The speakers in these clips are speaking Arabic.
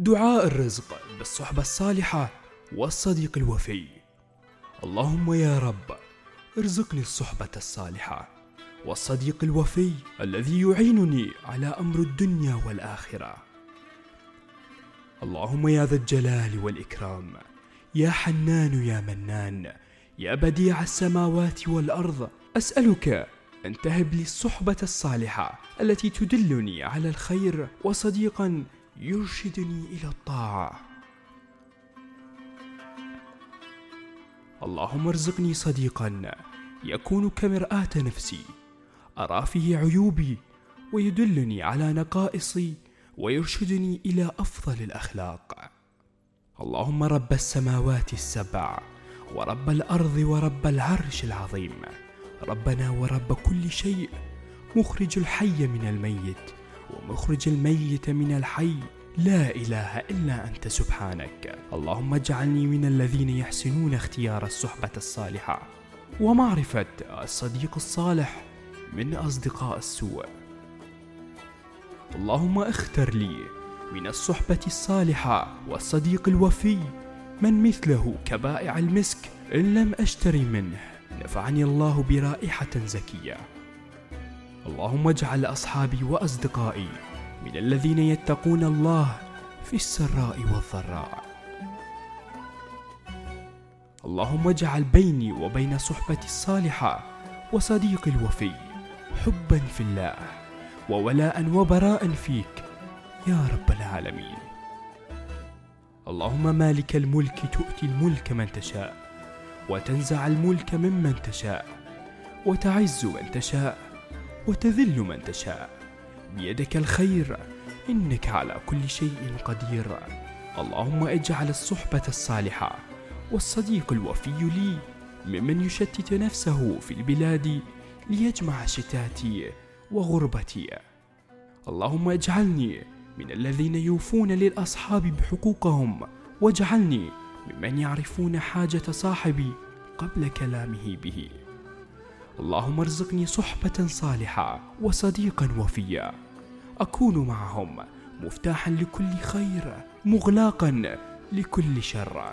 دعاء الرزق بالصحبة الصالحة والصديق الوفي. اللهم يا رب ارزقني الصحبة الصالحة والصديق الوفي الذي يعينني على أمر الدنيا والآخرة. اللهم يا ذا الجلال والإكرام يا حنان يا منان يا بديع السماوات والأرض أسألك أن تهب لي الصحبة الصالحة التي تدلني على الخير وصديقا يرشدني إلى الطاعة. اللهم ارزقني صديقا يكون كمرآة نفسي أرى فيه عيوبي ويدلني على نقائصي ويرشدني إلى أفضل الأخلاق. اللهم رب السماوات السبع ورب الأرض ورب العرش العظيم. ربنا ورب كل شيء مخرج الحي من الميت. ومخرج الميت من الحي. لا إله إلا أنت سبحانك. اللهم اجعلني من الذين يحسنون اختيار الصحبة الصالحة. ومعرفة الصديق الصالح من أصدقاء السوء. اللهم اختر لي من الصحبة الصالحة والصديق الوفي. من مثله كبائع المسك إن لم أشتري منه. نفعني الله برائحة زكية. اللهم اجعل أصحابي وأصدقائي من الذين يتقون الله في السراء والضراء. اللهم اجعل بيني وبين صحبتي الصالحة وصديقي الوفي حبا في الله وولاء وبراء فيك يا رب العالمين. اللهم مالك الملك تؤتي الملك من تشاء وتنزع الملك ممن تشاء وتعز من تشاء وتذل من تشاء. بيدك الخير إنك على كل شيء قدير. اللهم اجعل الصحبة الصالحة. والصديق الوفي لي ممن يشتت نفسه في البلاد ليجمع شتاتي وغربتي. اللهم اجعلني من الذين يوفون للأصحاب بحقوقهم. واجعلني ممن يعرفون حاجة صاحبي قبل كلامه به. اللهم ارزقني صحبة صالحة وصديقا وفيا. أكون معهم مفتاحا لكل خير مغلاقا لكل شر.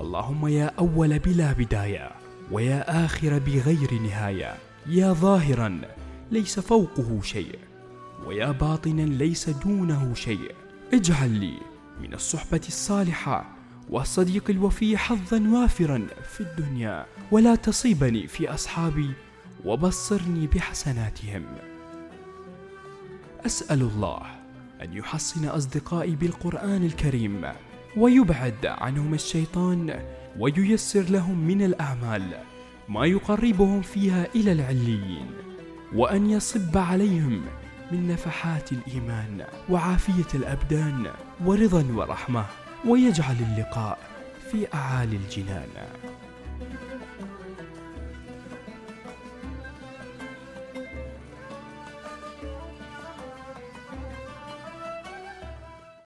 اللهم يا أول بلا بداية ويا آخر بغير نهاية. يا ظاهرا ليس فوقه شيء ويا باطنا ليس دونه شيء. اجعل لي من الصحبة الصالحة والصديق الوفي حظا وافرا في الدنيا ولا تصيبني في أصحابي وبصرني بحسناتهم. أسأل الله أن يحصن أصدقائي بالقرآن الكريم ويبعد عنهم الشيطان وييسر لهم من الأعمال ما يقربهم فيها إلى العليين وأن يصب عليهم من نفحات الإيمان وعافية الأبدان ورضا ورحمة. ويجعل اللقاء في أعالي الجنان.